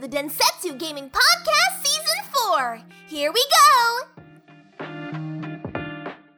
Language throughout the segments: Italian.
the Densetsu Gaming Podcast Season 4. Here we go!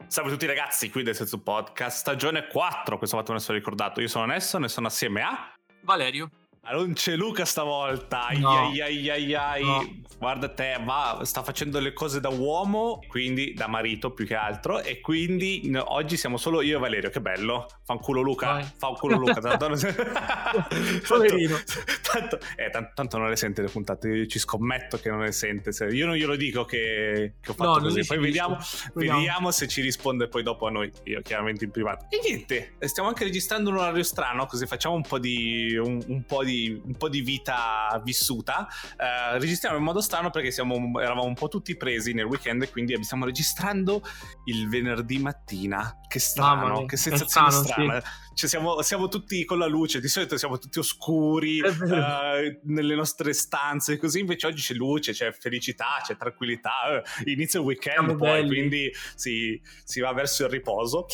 Salve a tutti ragazzi, qui del Senso Podcast, stagione 4, questo fatto me ne sono ricordato. Io sono Nesso, ne sono assieme a... Valerio. Non c'è Luca stavolta. No. ai, ai, ai, ai. No. Guarda te, va, sta facendo le cose da uomo, quindi da marito più che altro. E quindi no, oggi siamo solo io e Valerio. Che bello. Fanculo Luca. Vai. Fanculo Luca. Tanto, Poverino. tanto, eh, tan- tanto non le sente le puntate. Io ci scommetto che non le sente. Se- io non glielo dico che, che ho fatto No, così. Poi. Vediamo. vediamo se ci risponde poi dopo a noi. Io chiaramente in privato. E niente, stiamo anche registrando un orario strano. Così facciamo un po' di, un, un po' di, un po' di vita vissuta. Eh, registriamo in modo strano perché siamo, eravamo un po' tutti presi nel weekend e quindi stiamo registrando il venerdì mattina. Che strano, che sensazione strano, strana. Cioè, siamo, siamo tutti con la luce, di solito siamo tutti oscuri eh, nelle nostre stanze, così invece oggi c'è luce, c'è felicità, c'è tranquillità. eh, inizia il weekend Siamo poi, belli. quindi si, si va verso il riposo.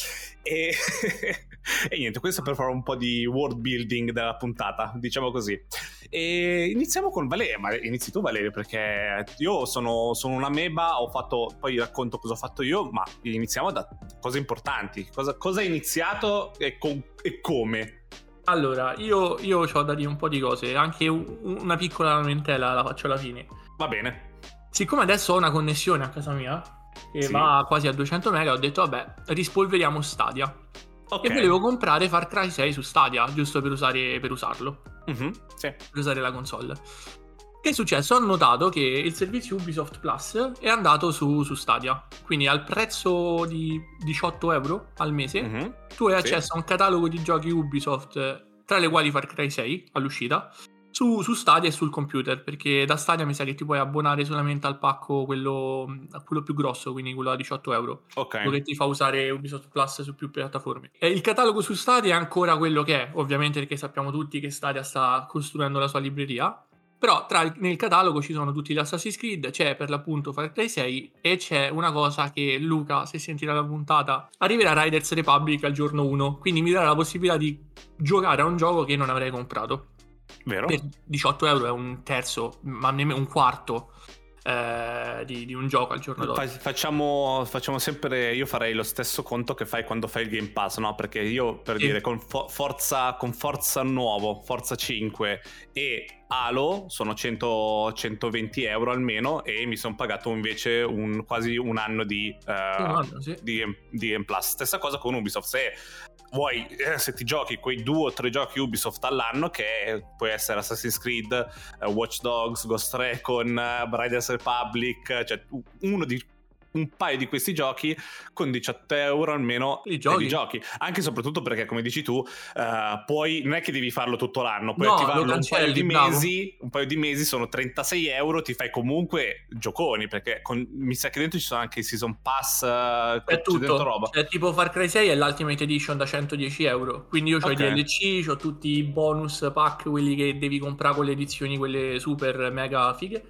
E, e niente, questo è per fare un po' di world building della puntata, diciamo così. E iniziamo con Valerio, ma inizi tu Valerio perché io sono, sono una meba, ho fatto, poi racconto cosa ho fatto io, ma iniziamo da cose importanti. Cosa, cosa hai iniziato e, con- e come? Allora, io, io ho da dire un po' di cose, anche un- una piccola lamentela la faccio alla fine. Va bene. Siccome adesso ho una connessione a casa mia, che Sì. va quasi a 200 mega, ho detto vabbè, rispolveriamo Stadia. Ok. E volevo comprare Far Cry 6 su Stadia, giusto per, usare, per usarlo, Mhm, sì. per usare la console. Che è successo? Ho notato che il servizio Ubisoft Plus è andato su, su Stadia, quindi al prezzo di 18 euro al mese Mhm. tu hai Sì. accesso a un catalogo di giochi Ubisoft, tra le quali Far Cry 6 all'uscita, su, su Stadia e sul computer, perché da Stadia mi sa che ti puoi abbonare solamente al pacco quello, a quello più grosso, quindi quello a 18 euro, Ok. quello che ti fa usare Ubisoft Plus su più piattaforme. E il catalogo su Stadia è ancora quello che è, ovviamente perché sappiamo tutti che Stadia sta costruendo la sua libreria. Però tra, nel catalogo ci sono tutti gli Assassin's Creed, c'è per l'appunto Far Cry 6 e c'è una cosa che Luca, se sentirà la puntata, arriverà Riders Republic al giorno 1, quindi mi darà la possibilità di giocare a un gioco che non avrei comprato. Vero? Per 18 euro è un terzo, ma nemmeno un quarto eh, di, di un gioco al giorno d'oggi. facciamo, facciamo sempre. Io farei lo stesso conto che fai quando fai il Game Pass, no? Perché io per Sì. dire con, Fo- Forza, con Forza nuovo, Forza 5 e Halo sono 100 120 euro almeno e mi sono pagato invece un, quasi un anno di, eh, Un anno, sì. di, di M Plus. Stessa cosa con Ubisoft. Se vuoi, eh, se ti giochi quei due o tre giochi Ubisoft all'anno, che può essere Assassin's Creed, eh, Watch Dogs, Ghost Recon, eh, Riders Republic, cioè uno di un paio di questi giochi con 18 euro almeno Li e giochi. li giochi anche e soprattutto perché come dici tu eh, poi non è che devi farlo tutto l'anno puoi No, attivarlo lo un paio di bravo. mesi un paio di mesi sono 36 euro ti fai comunque gioconi perché con- mi sa che dentro ci sono anche i season pass eh, È tutto. roba Cioè, tipo Far Cry 6 è l'Ultimate Edition da 110 euro. Quindi io ho Ok. i DLC, ho tutti i bonus pack, quelli che devi comprare con le edizioni, quelle super mega fighe.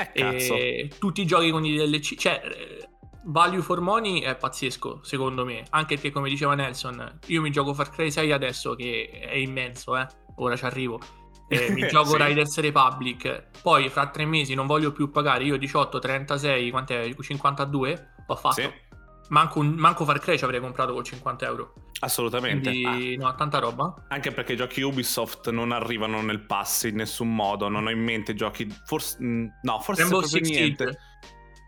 Eh cazzo E tutti i giochi con i DLC. Cioè, eh, value for money è pazzesco, secondo me. Anche perché, come diceva Nelson, io mi gioco Far Cry 6 adesso, che è immenso, eh. Ora ci arrivo. E mi gioco Sì. Riders Republic. Poi, fra tre mesi, non voglio più pagare. Io 18, 36, quant'è? 52? Ho fatto. Sì, Manco, un- manco Far Cry ci avrei comprato con 50 euro. assolutamente Quindi, no, tanta roba. Ah, anche perché i giochi Ubisoft non arrivano nel pass in nessun modo non ho in mente giochi forse mm, no forse Rainbow proprio Six niente.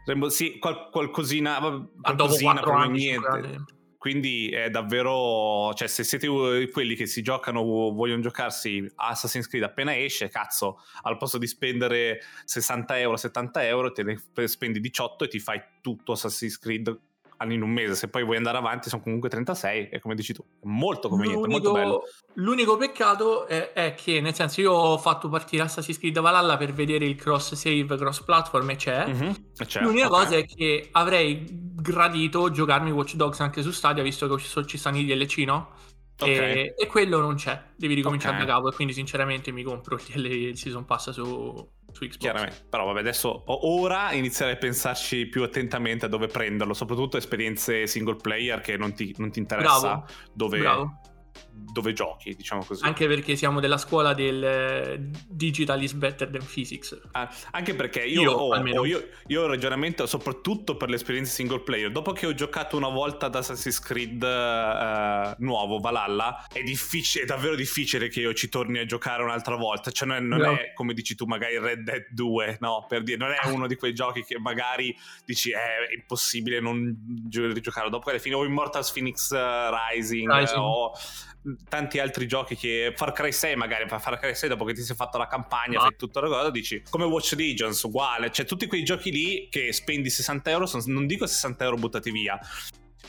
Rainbow- sì, qual- qualcosina, Ah, dopo qualcosina 4 proprio anni, niente. Quindi è davvero, cioè se siete quelli che si giocano, vogliono giocarsi Assassin's Creed appena esce, cazzo, al posto di spendere 60 euro, 70 euro, te ne spendi 18 e ti fai tutto Assassin's Creed in un mese. Se poi vuoi andare avanti sono comunque 36 e come dici tu, è molto conveniente, molto bello. l'unico peccato è, è che, nel senso, io ho fatto partire Assassin's Creed Valhalla per vedere il cross save, cross platform e c'è. Mhm, cioè, L'unica ok. cosa è che avrei gradito giocarmi Watch Dogs anche su Stadia, visto che ci, ci stanno i DLC, no? Ok. E, e quello non c'è, devi ricominciare Ok. da capo. E quindi, sinceramente, mi compro il, il Season Pass su, su Xbox. Chiaramente, però vabbè, adesso ora inizierei a pensarci più attentamente a dove prenderlo, soprattutto esperienze single player che non ti, non ti interessa Bravo, dove, bravo. Dove giochi, diciamo così. Anche perché siamo della scuola del eh, digital is better than physics. Ah, anche perché io, Io, ho, almeno. ho- io, io ho il ragionamento soprattutto per l'esperienza single player. Dopo che ho giocato una volta ad Assassin's Creed eh, nuovo, Valhalla, è difficile, è davvero difficile che io ci torni a giocare un'altra volta. Cioè, non è, non No. è, come dici tu, magari Red Dead 2, no? Per dire, non è uno di quei giochi che magari dici "Eh, è impossibile non gio- rigiocarlo. Dopo alla fine o Immortals Phoenix eh, Rising, Rising. o tanti altri giochi che Far Cry 6 magari Far Cry 6 dopo che ti sei fatto la campagna Ma- fai tutta la cosa dici come Watch Legions uguale cioè tutti quei giochi lì che spendi 60 euro son- non dico 60 euro buttati via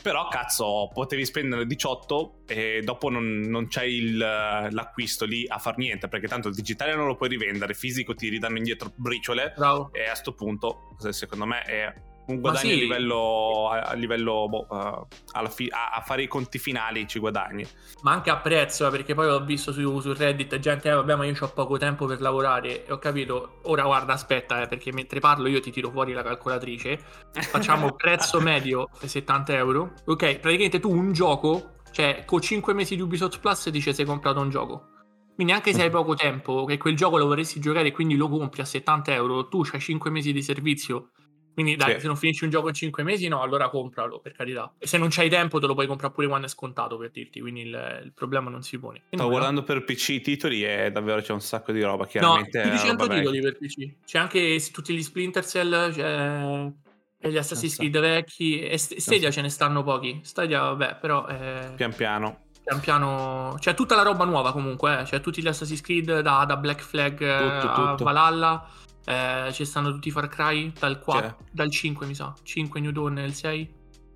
però cazzo potevi spendere 18 e dopo non, non c'è il, l'acquisto lì a far niente perché tanto il digitale non lo puoi rivendere fisico ti ridanno indietro briciole Bravo. e a sto punto se- secondo me è un guadagno sì. a livello, a, a livello boh, fi- a, a fare i conti finali ci guadagni Ma anche a prezzo, eh, perché poi ho visto su, su Reddit gente, eh, vabbè, ma io ho poco tempo per lavorare e ho capito. Ora guarda, aspetta, eh, perché mentre parlo io ti tiro fuori la calcolatrice. Facciamo prezzo medio 70 euro. Ok, praticamente tu un gioco, cioè con 5 mesi di Ubisoft Plus dice sei comprato un gioco. Quindi anche se hai poco tempo, che quel gioco lo vorresti giocare e quindi lo compri a 70 euro, tu hai 5 mesi di servizio. Quindi dai, Sì. se non finisci un gioco in 5 mesi, no, allora compralo, per carità. E se non c'hai tempo te lo puoi comprare pure quando è scontato, per dirti, quindi il, il problema non si pone. Sto nulla. guardando per PC i titoli e davvero c'è un sacco di roba. No, Chiaramente più di è 100 roba titoli per PC. C'è anche tutti gli Splinter Cell, c'è e gli Assassin's. Creed vecchi. E St- Stadia ce ne stanno pochi. Stadia, vabbè, però eh, Pian piano. pian piano. C'è tutta la roba nuova comunque. Eh. C'è tutti gli Assassin's Creed da, da Black Flag eh, Tutto, a tutto. Valhalla. Eh, ci stanno tutti i Far Cry dal, 4, C'è. dal 5, mi sa. 5 New Dawn e il 6.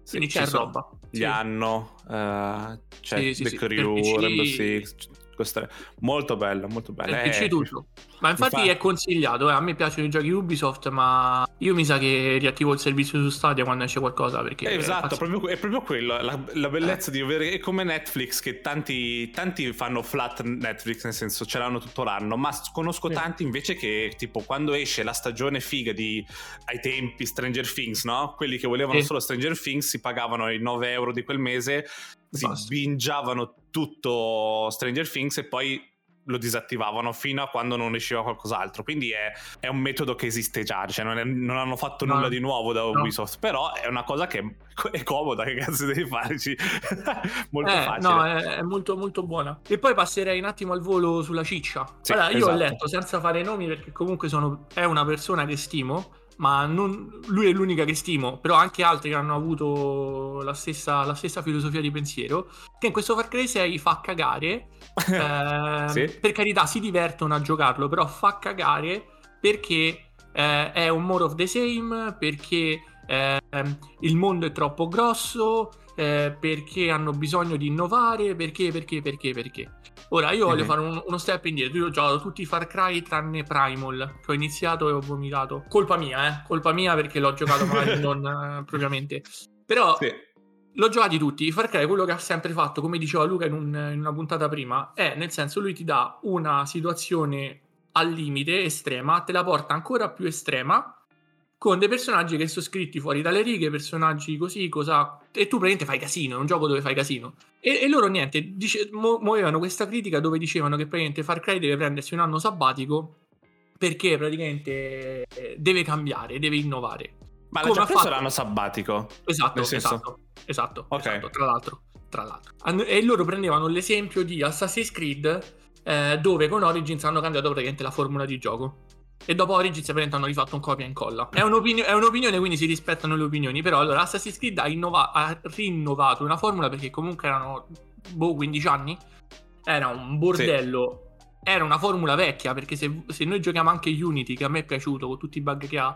Quindi c'è roba. Gli Sì. hanno, eh, c'è Sì, sì, The Crew, Rainbow Six, queste- molto bello, molto bello. Eh, PC tutto. Ma infatti, infatti- è consigliato. eh. A me piacciono i giochi Ubisoft, ma io mi sa che riattivo il servizio su Stadia quando esce qualcosa. Perché Eh, è esatto, pazzesco. proprio, è proprio quello, la, la bellezza di avere, è come Netflix che tanti, tanti fanno flat Netflix, nel senso ce l'hanno tutto l'anno, ma conosco tanti invece che tipo quando esce la stagione figa di ai tempi Stranger Things, no? Quelli che volevano solo Stranger Things si pagavano i 9 euro di quel mese, si basta. bingiavano tutto Stranger Things e poi lo disattivavano fino a quando non usciva qualcos'altro. Quindi è, è un metodo che esiste già, cioè non, è- non hanno fatto No. nulla di nuovo da No. Ubisoft, però è una cosa che è comoda, che cazzo devi farci? Molto Eh, facile. no, è, è molto molto buona. E poi passerei un attimo al volo sulla ciccia. Sì, allora, io ho esatto. letto senza fare nomi perché comunque sono, è una persona che stimo, ma non- lui è l'unica che stimo, però anche altri hanno avuto la stessa, la stessa filosofia di pensiero, che in questo Far Cry 6 fa cagare. ehm, Sì. Per carità, si divertono a giocarlo, però fa cagare perché eh, è un more of the same, perché ehm, il mondo è troppo grosso, eh, perché hanno bisogno di innovare, perché, perché, perché, perché. Ora io voglio Mhm. fare un- uno step indietro. Io ho giocato tutti i Far Cry tranne Primal, che ho iniziato e ho vomitato. Colpa mia, eh? Colpa mia perché l'ho giocato magari non eh, propriamente. Però Sì. l'ho giocati tutti. Far Cry, quello che ha sempre fatto, come diceva Luca in, un- in una puntata prima, è nel senso lui ti dà una situazione al limite estrema, te la porta ancora più estrema. Con dei personaggi che sono scritti fuori dalle righe, personaggi così, cosa. E tu praticamente fai casino, è un gioco dove fai casino. E, e loro niente, dice, mu- muovevano questa critica dove dicevano che praticamente Far Cry deve prendersi un anno sabbatico perché praticamente eh, deve cambiare, deve innovare. Ma l'ha Come già preso fatto? l'anno sabbatico? Esatto, esatto, esatto, Ok. esatto, tra l'altro, tra l'altro. E loro prendevano l'esempio di Assassin's Creed eh, dove con Origins hanno cambiato praticamente la formula di gioco. E dopo Origins praticamente hanno rifatto un copia e incolla. È, un'opinio- è un'opinione, quindi si rispettano le opinioni. Però allora Assassin's Creed ha, innova- ha rinnovato una formula perché comunque erano boh, 15 anni. Era un bordello. Era una formula vecchia perché se, se noi giochiamo anche Unity, che a me è piaciuto con tutti i bug che ha,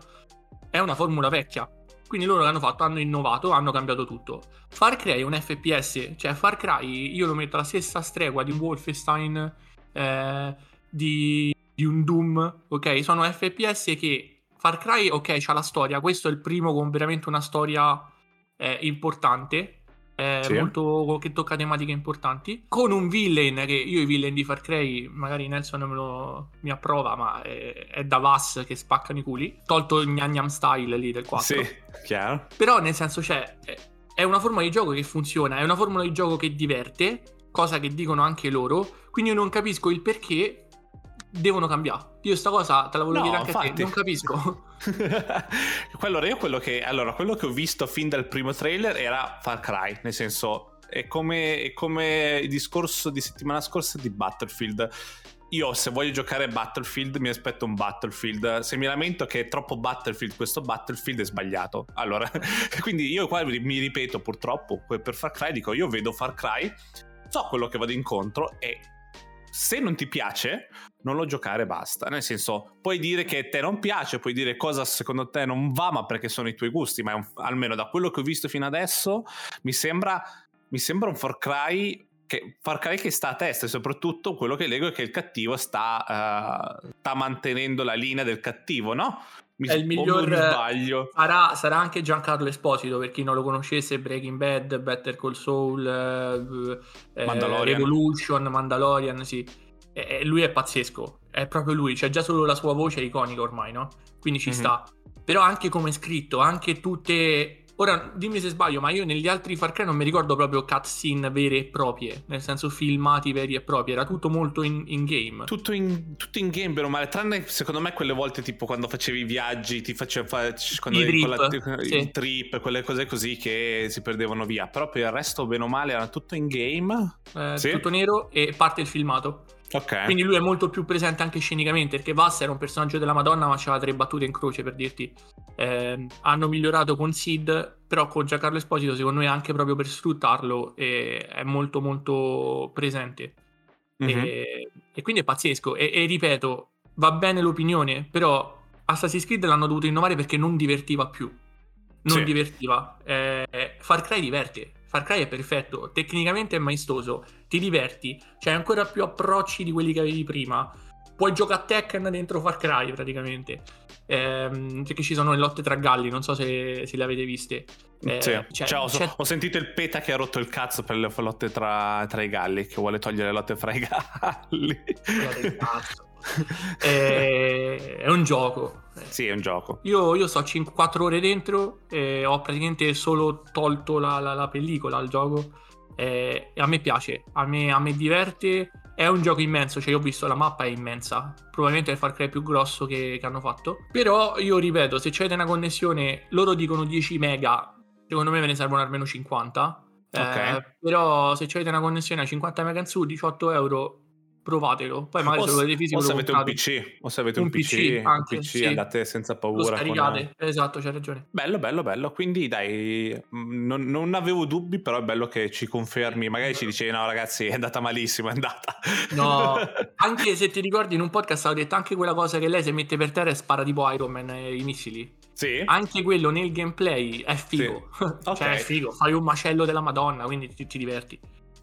è una formula vecchia. Quindi loro l'hanno fatto, hanno innovato, hanno cambiato tutto. Far Cry è un FPS, cioè Far Cry io lo metto alla stessa stregua di Wolfenstein, eh, di, di un Doom, ok? Sono FPS che Far Cry, ok, c'ha la storia, questo è il primo con veramente una storia eh, importante, eh, Sì. molto che tocca tematiche importanti, con un villain che io i villain di Far Cry, magari Nelson me lo, mi approva, ma è, è da Vass che spaccano i culi, tolto il Gnam style lì del 4. Sì, chiaro. Però nel senso c'è è- è una forma di gioco che funziona, è una formula di gioco che diverte cosa che dicono anche loro, quindi io non capisco il perché devono cambiare. Io sta cosa te la volevo No, dire anche a te, infatti. non capisco. allora, io quello che, allora, quello che ho visto fin dal primo trailer era Far Cry, nel senso, è come, è come il discorso di settimana scorsa di Battlefield. Io se voglio giocare Battlefield mi aspetto un Battlefield. Se mi lamento che è troppo Battlefield, questo Battlefield è sbagliato. Allora, quindi io qua mi ripeto purtroppo per Far Cry dico io vedo Far Cry, so quello che vado incontro e se non ti piace non lo giocare e basta. Nel senso, puoi dire che a te non piace, puoi dire cosa secondo te non va, ma perché sono i tuoi gusti. Ma un- almeno da quello che ho visto fino adesso, mi sembra, mi sembra un Far Cry. Che, Far Cry che sta a testa e soprattutto quello che leggo è che il cattivo sta, eh, sta mantenendo la linea del cattivo, no? Mi, È il miglior- mi sbaglio. Sarà, sarà anche Giancarlo Esposito, per chi non lo conoscesse, Breaking Bad, Better Call Saul, eh, eh, Mandalorian. Revolution, Mandalorian, sì. E- lui è pazzesco, è proprio lui, c'è già solo la sua voce è iconica ormai, no? Quindi ci Mhm. sta. Però anche come è scritto, anche tutte... Ora, dimmi se sbaglio, ma io negli altri Far Cry non mi ricordo proprio cutscene vere e proprie, nel senso filmati veri e propri, era tutto molto in, in game. Tutto in, tutto in game, bene o male, tranne secondo me quelle volte tipo quando facevi i viaggi, ti faceva fare trip, sì. i trip, quelle cose così che si perdevano via. Però per il resto, bene o male, era tutto in game. Eh, Sì. Tutto nero e parte il filmato. Ok. Quindi lui è molto più presente anche scenicamente, perché Vass era un personaggio della Madonna, ma c'aveva tre battute in croce per dirti. Ehm, hanno migliorato con Sid, però con Giancarlo Esposito, secondo me, anche proprio per sfruttarlo, eh, è molto molto presente. Mhm. E, e quindi è pazzesco. E, e ripeto, va bene l'opinione, però Assassin's Creed l'hanno dovuto innovare perché non divertiva più. Non Sì. divertiva. Eh, Far Cry diverte. Far Cry è perfetto, tecnicamente è maestoso, ti diverti, c'hai ancora più approcci di quelli che avevi prima. Puoi giocare a Tekken dentro Far Cry praticamente. Ehm, perché ci sono le lotte tra galli, non so se, se le avete viste. Eh, Sì. cioè, Cioè, ho, c'è- ho sentito il peta che ha rotto il cazzo per le lotte tra, tra i galli, che vuole togliere le lotte fra i galli. Cazzo. Eh, è un gioco. Eh, sì, è un gioco. Io, io sto 4 ore dentro e ho praticamente solo tolto la, la- la pellicola al gioco. Eh, e a me piace, a me, a me diverte, è un gioco immenso, cioè io ho visto la mappa è immensa, probabilmente è il Far Cry più grosso che, che hanno fatto, però io ripeto, se c'è una connessione, loro dicono 10 mega, secondo me ve ne servono almeno 50, eh, Ok. però se avete una connessione a 50 mega in su, 18 euro, provatelo, poi magari o, se lo volete fisico o se lo avete un. PC, o se avete un, Un PC, PC anche, un PC sì. andate senza Lo paura. con- scaricate, esatto, c'hai ragione. Bello, bello, bello. Quindi dai, non, non avevo dubbi, però è bello che ci confermi. Magari ci dicevi, no ragazzi, è andata malissimo, è andata. No, anche se ti ricordi in un podcast avevo detto anche quella cosa che lei si mette per terra e spara tipo Iron Man i missili. sì? Anche quello nel gameplay è figo. Ok. cioè è figo, fai un macello della Madonna, quindi ti, ti diverti.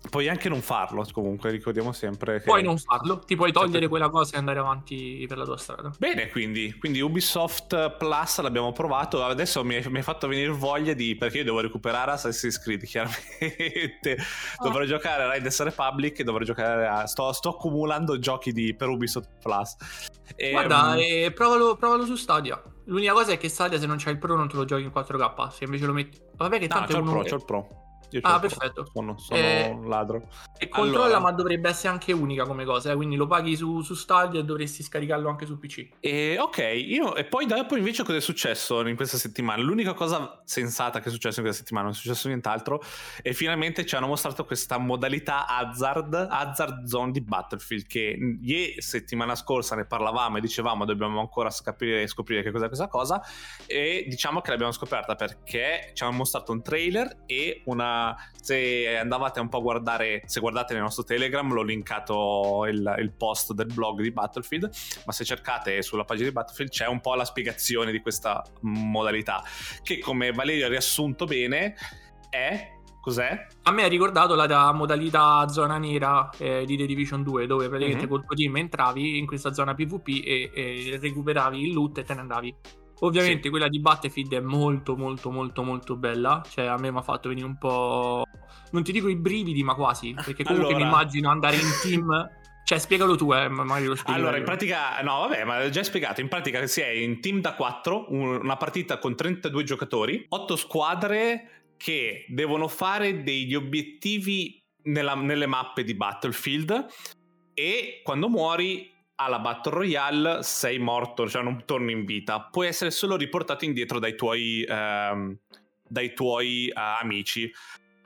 Puoi anche non farlo, comunque, ricordiamo sempre che... Puoi non farlo, ti puoi togliere Certo. quella cosa e andare avanti per la tua strada. Bene, quindi, quindi Ubisoft Plus l'abbiamo provato. Adesso mi hai, fatto venire voglia di. Perché io devo recuperare Assassin's Creed, chiaramente. Dovrò giocare a Riders Republic e dovrò giocare a. Sto, sto accumulando giochi di, per Ubisoft Plus. E, Guarda, mm, eh, provalo, provalo su Stadia. L'unica cosa è che Stadia se non c'hai il Pro non te lo giochi in 4K, se invece lo metti... Vabbè che no, tanto c'ho è il. Pro, c'ho il Pro. Io Ah, perfetto. Sono, sono Eh, un ladro. E controlla, Allora. ma dovrebbe essere anche unica come cosa, eh, quindi lo paghi su, su Stadia e dovresti scaricarlo anche su PC. E ok, io, e poi dopo invece cosa è successo in questa settimana? L'unica cosa sensata che è successa in questa settimana, non è successo nient'altro, e finalmente ci hanno mostrato questa modalità Hazard, Hazard Zone di Battlefield, che ieri settimana scorsa ne parlavamo e dicevamo dobbiamo ancora scoprire, scoprire che cos'è questa cosa, e diciamo che l'abbiamo scoperta perché ci hanno mostrato un trailer e una... se andavate un po' a guardare, se guardate nel nostro Telegram, l'ho linkato il, il post del blog di Battlefield, ma se cercate sulla pagina di Battlefield c'è un po' la spiegazione di questa modalità, che come Valerio ha riassunto bene è... Cos'è? A me ha ricordato la da modalità zona nera eh, di The Division 2, dove praticamente Mhm. col tuo team entravi in questa zona PvP e, e recuperavi il loot e te ne andavi. Ovviamente Sì. quella di Battlefield è molto molto molto molto bella, cioè a me mi ha fatto venire un po'... non ti dico i brividi, ma quasi, perché comunque Allora. mi immagino andare in team... Cioè spiegalo tu, eh, ma magari lo spieghi. Allora, in pratica, no, vabbè, ma l'ho già spiegato. In pratica si è in team da 4, una partita con 32 giocatori, 8 squadre che devono fare degli obiettivi nella, nelle mappe di Battlefield e quando muori alla Battle Royale sei morto, cioè non torni in vita. Puoi essere solo riportato indietro dai tuoi, ehm, dai tuoi uh, amici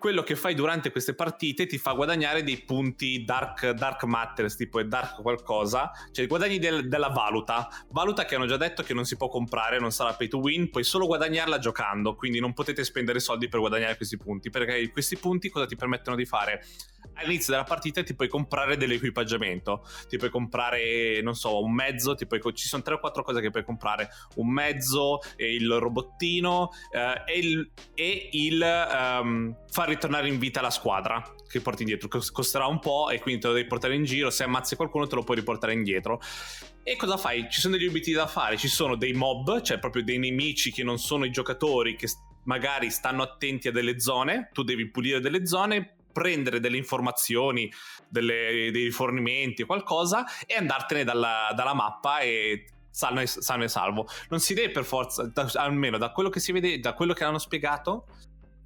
quello che fai durante queste partite ti fa guadagnare dei punti dark, dark matters, tipo dark qualcosa, cioè guadagni del, della valuta, valuta che hanno già detto che non si può comprare, non sarà pay to win, puoi solo guadagnarla giocando, quindi non potete spendere soldi per guadagnare questi punti, perché questi punti cosa ti permettono di fare? all'inizio della partita ti puoi comprare dell'equipaggiamento, ti puoi comprare, non so, un mezzo, puoi, ci sono 3 o 4 cose che puoi comprare, un mezzo, il robottino eh, e il, e il um, far ritornare in vita la squadra che porti indietro, costerà un po' e quindi te lo devi portare in giro, se ammazzi qualcuno te lo puoi riportare indietro. E cosa fai? Ci sono degli obiettivi da fare, ci sono dei mob, cioè proprio dei nemici che non sono i giocatori, che magari stanno attenti a delle zone, tu devi pulire delle zone, prendere delle informazioni, delle, dei rifornimenti qualcosa e andartene dalla, dalla mappa e, sano e, salvo. Non si deve per forza, da, almeno da quello che si vede, da quello che hanno spiegato,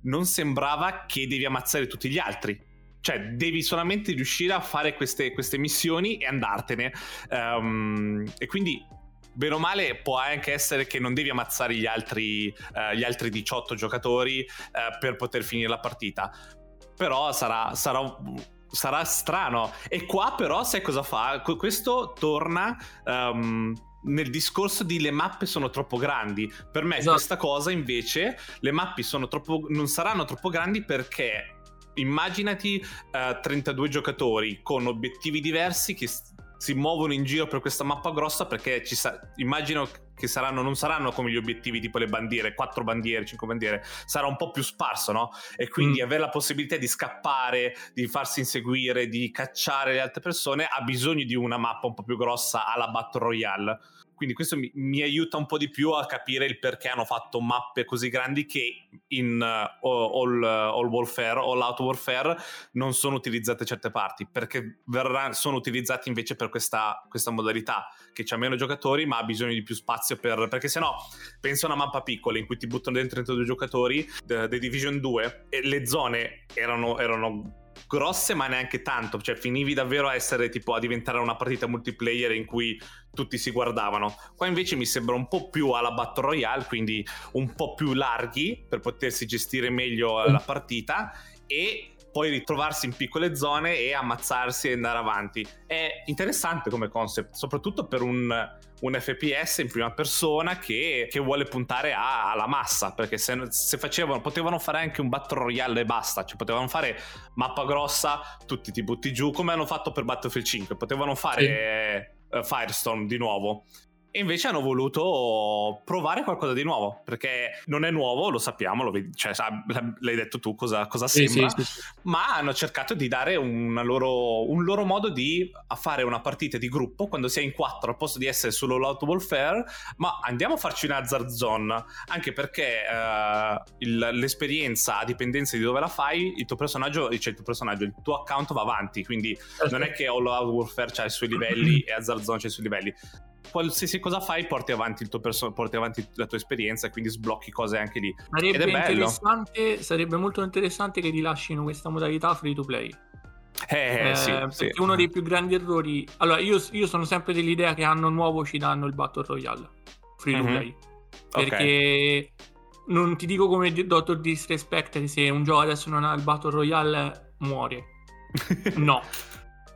non sembrava che devi ammazzare tutti gli altri. Cioè, devi solamente riuscire a fare queste, queste missioni e andartene. Um, e quindi bene o male può anche essere che non devi ammazzare gli altri, uh, gli altri 18 giocatori uh, per poter finire la partita però sarà, sarà, sarà strano. E qua però sai cosa fa? Questo torna... Um, nel discorso di le mappe sono troppo grandi. Per me esatto. questa cosa invece, le mappe troppo, non saranno troppo grandi perché immaginati uh, 32 giocatori con obiettivi diversi che si muovono in giro per questa mappa grossa perché ci sa- immagino che saranno, non saranno come gli obiettivi tipo le bandiere, quattro bandiere, cinque bandiere, sarà un po' più sparso, no? E quindi mm. avere la possibilità di scappare, di farsi inseguire, di cacciare le altre persone ha bisogno di una mappa un po' più grossa alla Battle Royale quindi questo mi, mi, aiuta un po' di più a capire il perché hanno fatto mappe così grandi che in uh, all, all, Warfare, All Out Warfare non sono utilizzate certe parti, perché verrà, sono utilizzate invece per questa, questa modalità, che c'ha meno giocatori ma ha bisogno di più spazio per... perché se no, pensa a una mappa piccola in cui ti buttano dentro 32 giocatori, The, The Division 2, e le zone erano, erano grosse ma neanche tanto, cioè finivi davvero a essere tipo a diventare una partita multiplayer in cui tutti si guardavano. Qua invece mi sembra un po' più alla Battle Royale, quindi un po' più larghi per potersi gestire meglio la partita e poi ritrovarsi in piccole zone e ammazzarsi e andare avanti. È interessante come concept, soprattutto per un, un FPS in prima persona che, che vuole puntare a, alla massa, perché se, se, facevano, potevano fare anche un Battle Royale e basta, cioè potevano fare mappa grossa, tutti ti butti giù, come hanno fatto per Battlefield 5, potevano fare sì. Uh, Firestorm di nuovo e invece hanno voluto provare qualcosa di nuovo perché non è nuovo, lo sappiamo, lo vedi, cioè, l'hai detto tu cosa, cosa sì, sembra, sì, sì, ma hanno cercato di dare loro, un loro modo di fare una partita di gruppo quando si è in quattro al posto di essere solo l'auto warfare, ma andiamo a farci un hazard zone anche perché uh, il, l'esperienza a dipendenza di dove la fai, il tuo personaggio, cioè il tuo personaggio, il tuo account va avanti, quindi non è che All Out Warfare ha i suoi livelli e Hazard Zone ha i suoi livelli qualsiasi cosa fai porti avanti, il tuo perso- porti avanti la tua esperienza e quindi sblocchi cose anche lì. Sarebbe, Ed è interessante, sarebbe molto interessante che rilascino questa modalità free to play. Eh, eh, sì, perché sì. uno dei più grandi errori. Allora, io, io, sono sempre dell'idea che hanno nuovo ci danno il Battle Royale free to mm-hmm. play. Perché okay. non ti dico come Dottor Disrespect se un gioco adesso non ha il Battle Royale muore. no.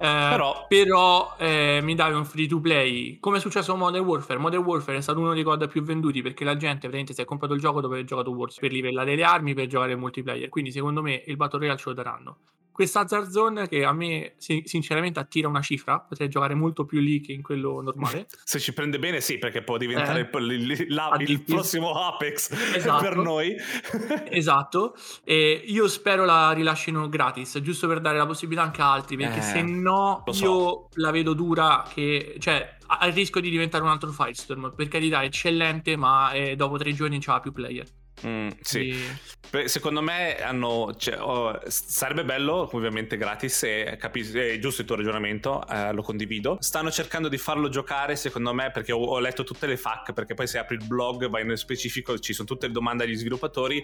Eh, però, però eh, mi dai un free to play. Come è successo con Modern Warfare? Modern Warfare è stato uno dei COD più venduti perché la gente veramente si è comprato il gioco dopo aver giocato Warfare per livellare le armi per giocare il multiplayer. Quindi secondo me il Battle Royale ce lo daranno questa Hazard Zone che a me sinceramente attira una cifra, potrei giocare molto più lì che in quello normale. Se ci prende bene sì, perché può diventare eh, il, la, il prossimo Apex esatto. per noi. esatto, e io spero la rilascino gratis, giusto per dare la possibilità anche a altri, perché eh, se no so. io la vedo dura che... Cioè, ha il rischio di diventare un altro Firestorm, per carità, eccellente, ma eh, dopo tre giorni non c'ha più player. Mm, sì. E... Secondo me hanno, cioè, oh, sarebbe bello, ovviamente gratis, e capisco, è giusto il tuo ragionamento, eh, lo condivido. Stanno cercando di farlo giocare, secondo me, perché ho, ho, letto tutte le FAQ, perché poi se apri il blog, vai nello specifico, ci sono tutte le domande agli sviluppatori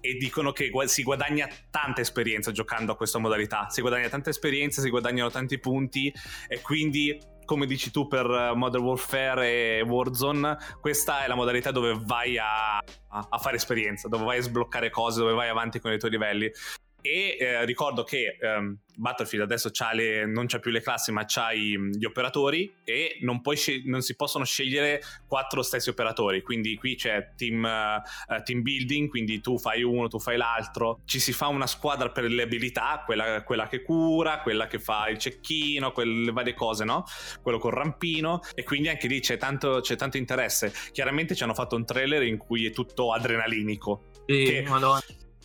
e dicono che si guadagna tanta esperienza giocando a questa modalità. Si guadagna tanta esperienza, si guadagnano tanti punti e quindi come dici tu per eh, Modern Warfare e Warzone, questa è la modalità dove vai a, a, fare esperienza, dove vai a sbloccare cose, dove vai avanti con i tuoi livelli. E eh, ricordo che ehm, Battlefield adesso le, non c'ha più le classi, ma c'ha i, gli operatori e non, scel- non, si possono scegliere quattro stessi operatori. Quindi qui c'è team, uh, team, building, quindi tu fai uno, tu fai l'altro. Ci si fa una squadra per le abilità, quella, quella che cura, quella che fa il cecchino, quelle varie cose, no? Quello col rampino. E quindi anche lì c'è tanto, c'è tanto interesse. Chiaramente ci hanno fatto un trailer in cui è tutto adrenalinico. Sì, che... madonna.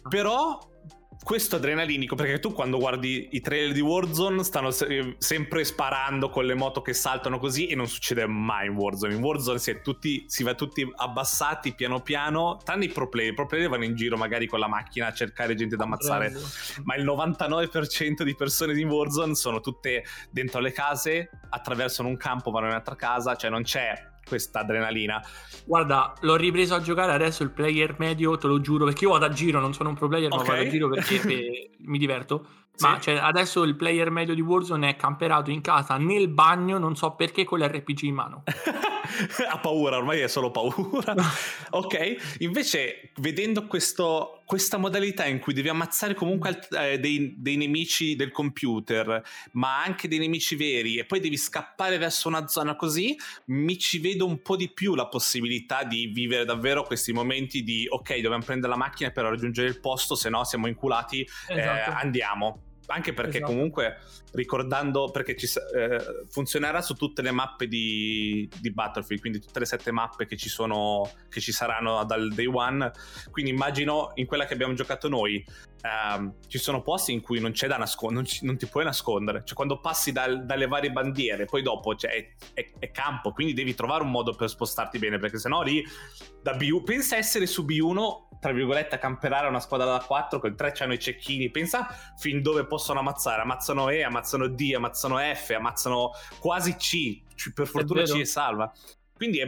Però questo adrenalinico perché tu quando guardi i trailer di Warzone stanno se- sempre sparando con le moto che saltano così e non succede mai in Warzone. In Warzone si, tutti, si va tutti abbassati piano piano tranne i pro player. I pro player vanno in giro magari con la macchina a cercare gente da ammazzare ma il 99% di persone di Warzone sono tutte dentro le case attraversano un campo vanno in un'altra casa cioè non c'è questa adrenalina. Guarda, l'ho ripreso a giocare adesso il player medio, te lo giuro, perché io vado a giro, non sono un pro player, okay. ma vado a giro perché mi diverto. Sì. Ma cioè, adesso il player medio di Warzone è camperato in casa nel bagno, non so perché, con l'RPG in mano. ha paura, ormai è solo paura. ok, invece vedendo questo, questa modalità in cui devi ammazzare comunque eh, dei, dei, nemici del computer, ma anche dei nemici veri, e poi devi scappare verso una zona così, mi ci vedo un po' di più la possibilità di vivere davvero questi momenti di ok, dobbiamo prendere la macchina per raggiungere il posto, se no siamo inculati, eh, esatto. eh, andiamo anche perché esatto. comunque ricordando perché ci, eh, funzionerà su tutte le mappe di, di, Battlefield quindi tutte le sette mappe che ci sono che ci saranno dal day one quindi immagino in quella che abbiamo giocato noi ehm, ci sono posti in cui non c'è da nascondere non, non, ti puoi nascondere. Cioè quando passi dal, dalle varie bandiere poi dopo cioè, è, è, è, campo quindi devi trovare un modo per spostarti bene perché sennò lì da B1 pensa essere su B1 tra virgolette, a camperare una squadra da 4, con 3 c'hanno i cecchini, pensa fin dove possono ammazzare, ammazzano E, ammazzano D, ammazzano F, ammazzano quasi C, per fortuna C e salva. Quindi è,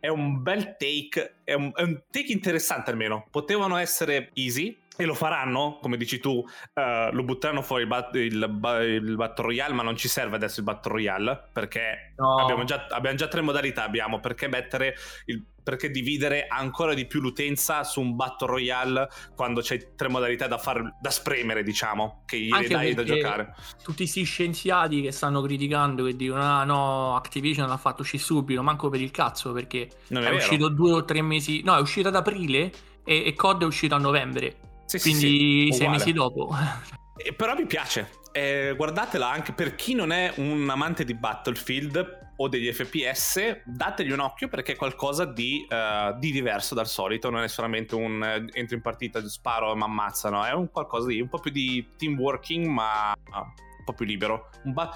è un bel take, è un, è un take interessante almeno, potevano essere easy, e lo faranno, come dici tu, uh, lo butteranno fuori il, bat- il, il, Battle Royale, ma non ci serve adesso il Battle Royale, perché no. abbiamo, già, abbiamo, già, tre modalità, abbiamo perché mettere il, perché dividere ancora di più l'utenza su un Battle Royale quando c'è tre modalità da, far, da spremere, diciamo, che gli dai da giocare. Tutti questi scienziati che stanno criticando, che dicono, ah no, Activision l'ha fatto uscire subito, manco per il cazzo, perché non è, è uscito due o tre mesi, no, è uscito ad aprile e, e COD è uscito a novembre sì, Quindi sì, sei mesi dopo. Eh, però mi piace. Eh, guardatela anche per chi non è un amante di Battlefield o degli FPS, dategli un occhio perché è qualcosa di, uh, di diverso dal solito. Non è solamente un uh, entro in partita, sparo e mi ammazzano. È un qualcosa di un po' più di team working, ma uh, un po' più libero. Un ba-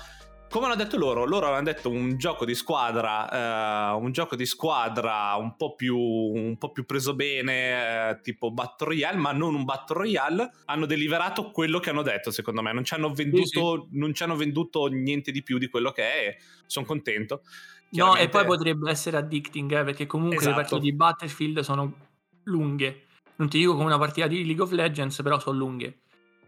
come hanno detto loro, loro hanno detto un gioco di squadra, uh, un gioco di squadra un po' più, un po più preso bene, uh, tipo Battle Royale, ma non un Battle Royale. Hanno deliberato quello che hanno detto, secondo me. Non ci hanno venduto, sì, sì. Non ci hanno venduto niente di più di quello che è. Sono contento. No, e poi potrebbe essere addicting, eh, perché comunque esatto. le partite di Battlefield sono lunghe. Non ti dico come una partita di League of Legends, però sono lunghe.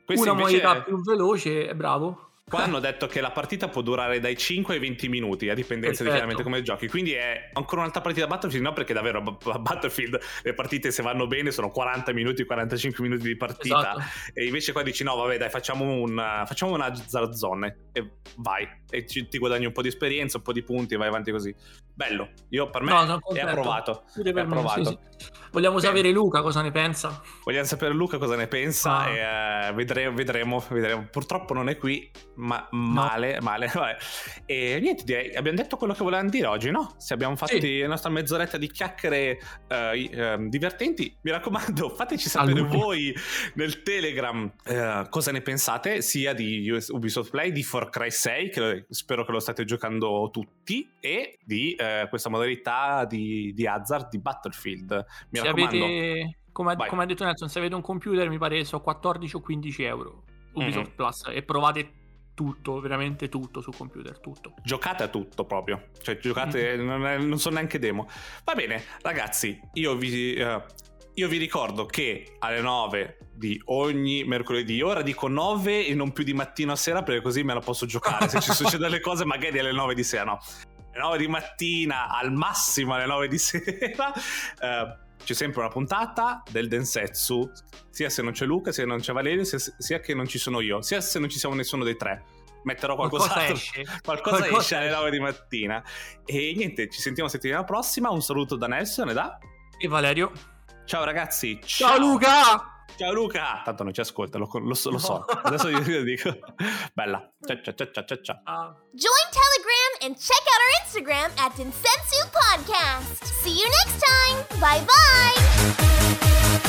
Questa una modalità è... più veloce, bravo Qua hanno detto che la partita può durare dai 5 ai 20 minuti, a dipendenza Perfetto. di chiaramente come giochi. Quindi è ancora un'altra partita Battlefield, no perché davvero a Battlefield le partite se vanno bene sono 40 minuti, 45 minuti di partita. Esatto. E invece qua dici no, vabbè dai, facciamo, un, facciamo una zarzone e vai. E ci, ti guadagni un po' di esperienza, un po' di punti e vai avanti così. Bello, io per me no, è approvato. È approvato. Sì, sì. Vogliamo Beh. sapere Luca cosa ne pensa. Vogliamo sapere Luca cosa ne pensa ah. e uh, vedremo, vedremo, vedremo. Purtroppo non è qui, ma male, no. male. Vabbè. E niente, direi, abbiamo detto quello che volevamo dire oggi, no? Se abbiamo fatto sì. la nostra mezz'oretta di chiacchiere uh, uh, divertenti, mi raccomando, fateci sapere Salute. voi nel Telegram uh, cosa ne pensate, sia di Ubisoft Play, di Far Cry 6, che spero che lo state giocando tutti, e di questa modalità di, di Hazard di Battlefield. Mi se raccomando. Avete come, come ha detto Nelson, se avete un computer mi pare so 14 o 15 euro Ubisoft Mhm. Plus e provate tutto, veramente tutto sul computer, tutto. Giocate a tutto proprio, cioè giocate, Mm. non, è- non sono neanche demo. Va bene, ragazzi, io vi, eh, io vi ricordo che alle 9 di ogni mercoledì, ora dico 9 e non più di mattino a sera perché così me la posso giocare. Se ci succedono le cose magari alle 9 di sera, no. Alle 9 di mattina, al massimo alle 9 di sera, eh, c'è sempre una puntata del Densetsu, sia se non c'è Luca, sia se non c'è Valerio, sia, sia che non ci sono io, sia se non ci siamo nessuno dei tre. Metterò Qualcosa qualcos'altro. esce. Qualcosa, Qualcosa esce alle esce. 9 di mattina. E niente, ci sentiamo settimana prossima. Un saluto da Nelson e da. E Valerio. Ciao ragazzi. Ciao Luca! Ciao Luca. Tanto non ci ascolta, lo, lo so. lo so. Adesso io io dico. Bella. Ciao ciao ciao ciao ciao. ciao. Ah. Join Telegram and check out our Instagram at Densetsu Podcast. See you next time. Bye bye.